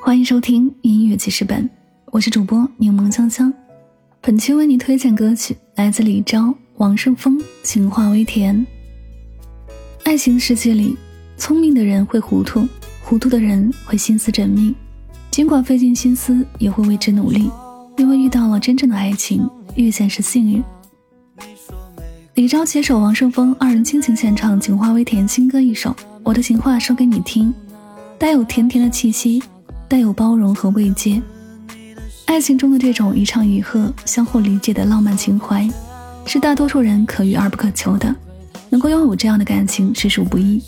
欢迎收听音乐记事本，我是主播柠檬香香。本期为你推荐歌曲来自李昭、王胜峰，《情话微甜》。爱情世界里，聪明的人会糊涂，糊涂的人会心思缜密。尽管费尽心思，也会为之努力，因为遇到了真正的爱情，遇见是幸运。李昭携手王胜峰二人倾情献唱《情话微甜》新歌一首，《我的情话说给你听》，带有甜甜的气息。带有包容和慰藉，爱情中的这种一唱一和、相互理解的浪漫情怀，是大多数人可遇而不可求的。能够拥有这样的感情，实属不易。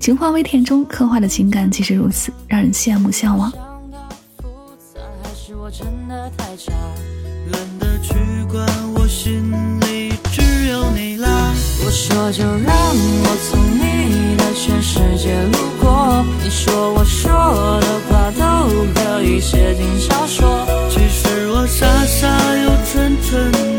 情话微甜中刻画的情感即是如此，让人羡慕向往。我说就让我以写进小说。其实我傻傻又纯纯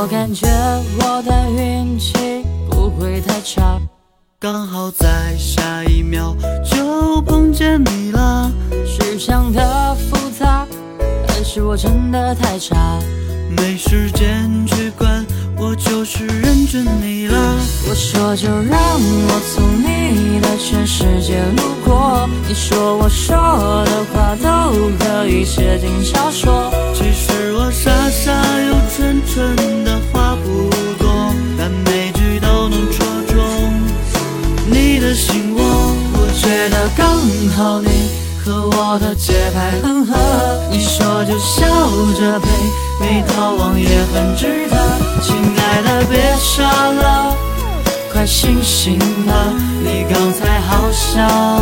我感觉我的运气不会太差。刚好在下一秒就碰见你了，是想的复杂，还是我真的太差？没时间去管，我就是认准你了。我说就让我从你的全世界路过，你说我说的话都可以写进小说。其实我傻傻又纯纯刚好你和我的节拍很合。你说就笑着陪，没逃亡也很值得。亲爱的，别傻了，快醒醒吧，你刚才好像。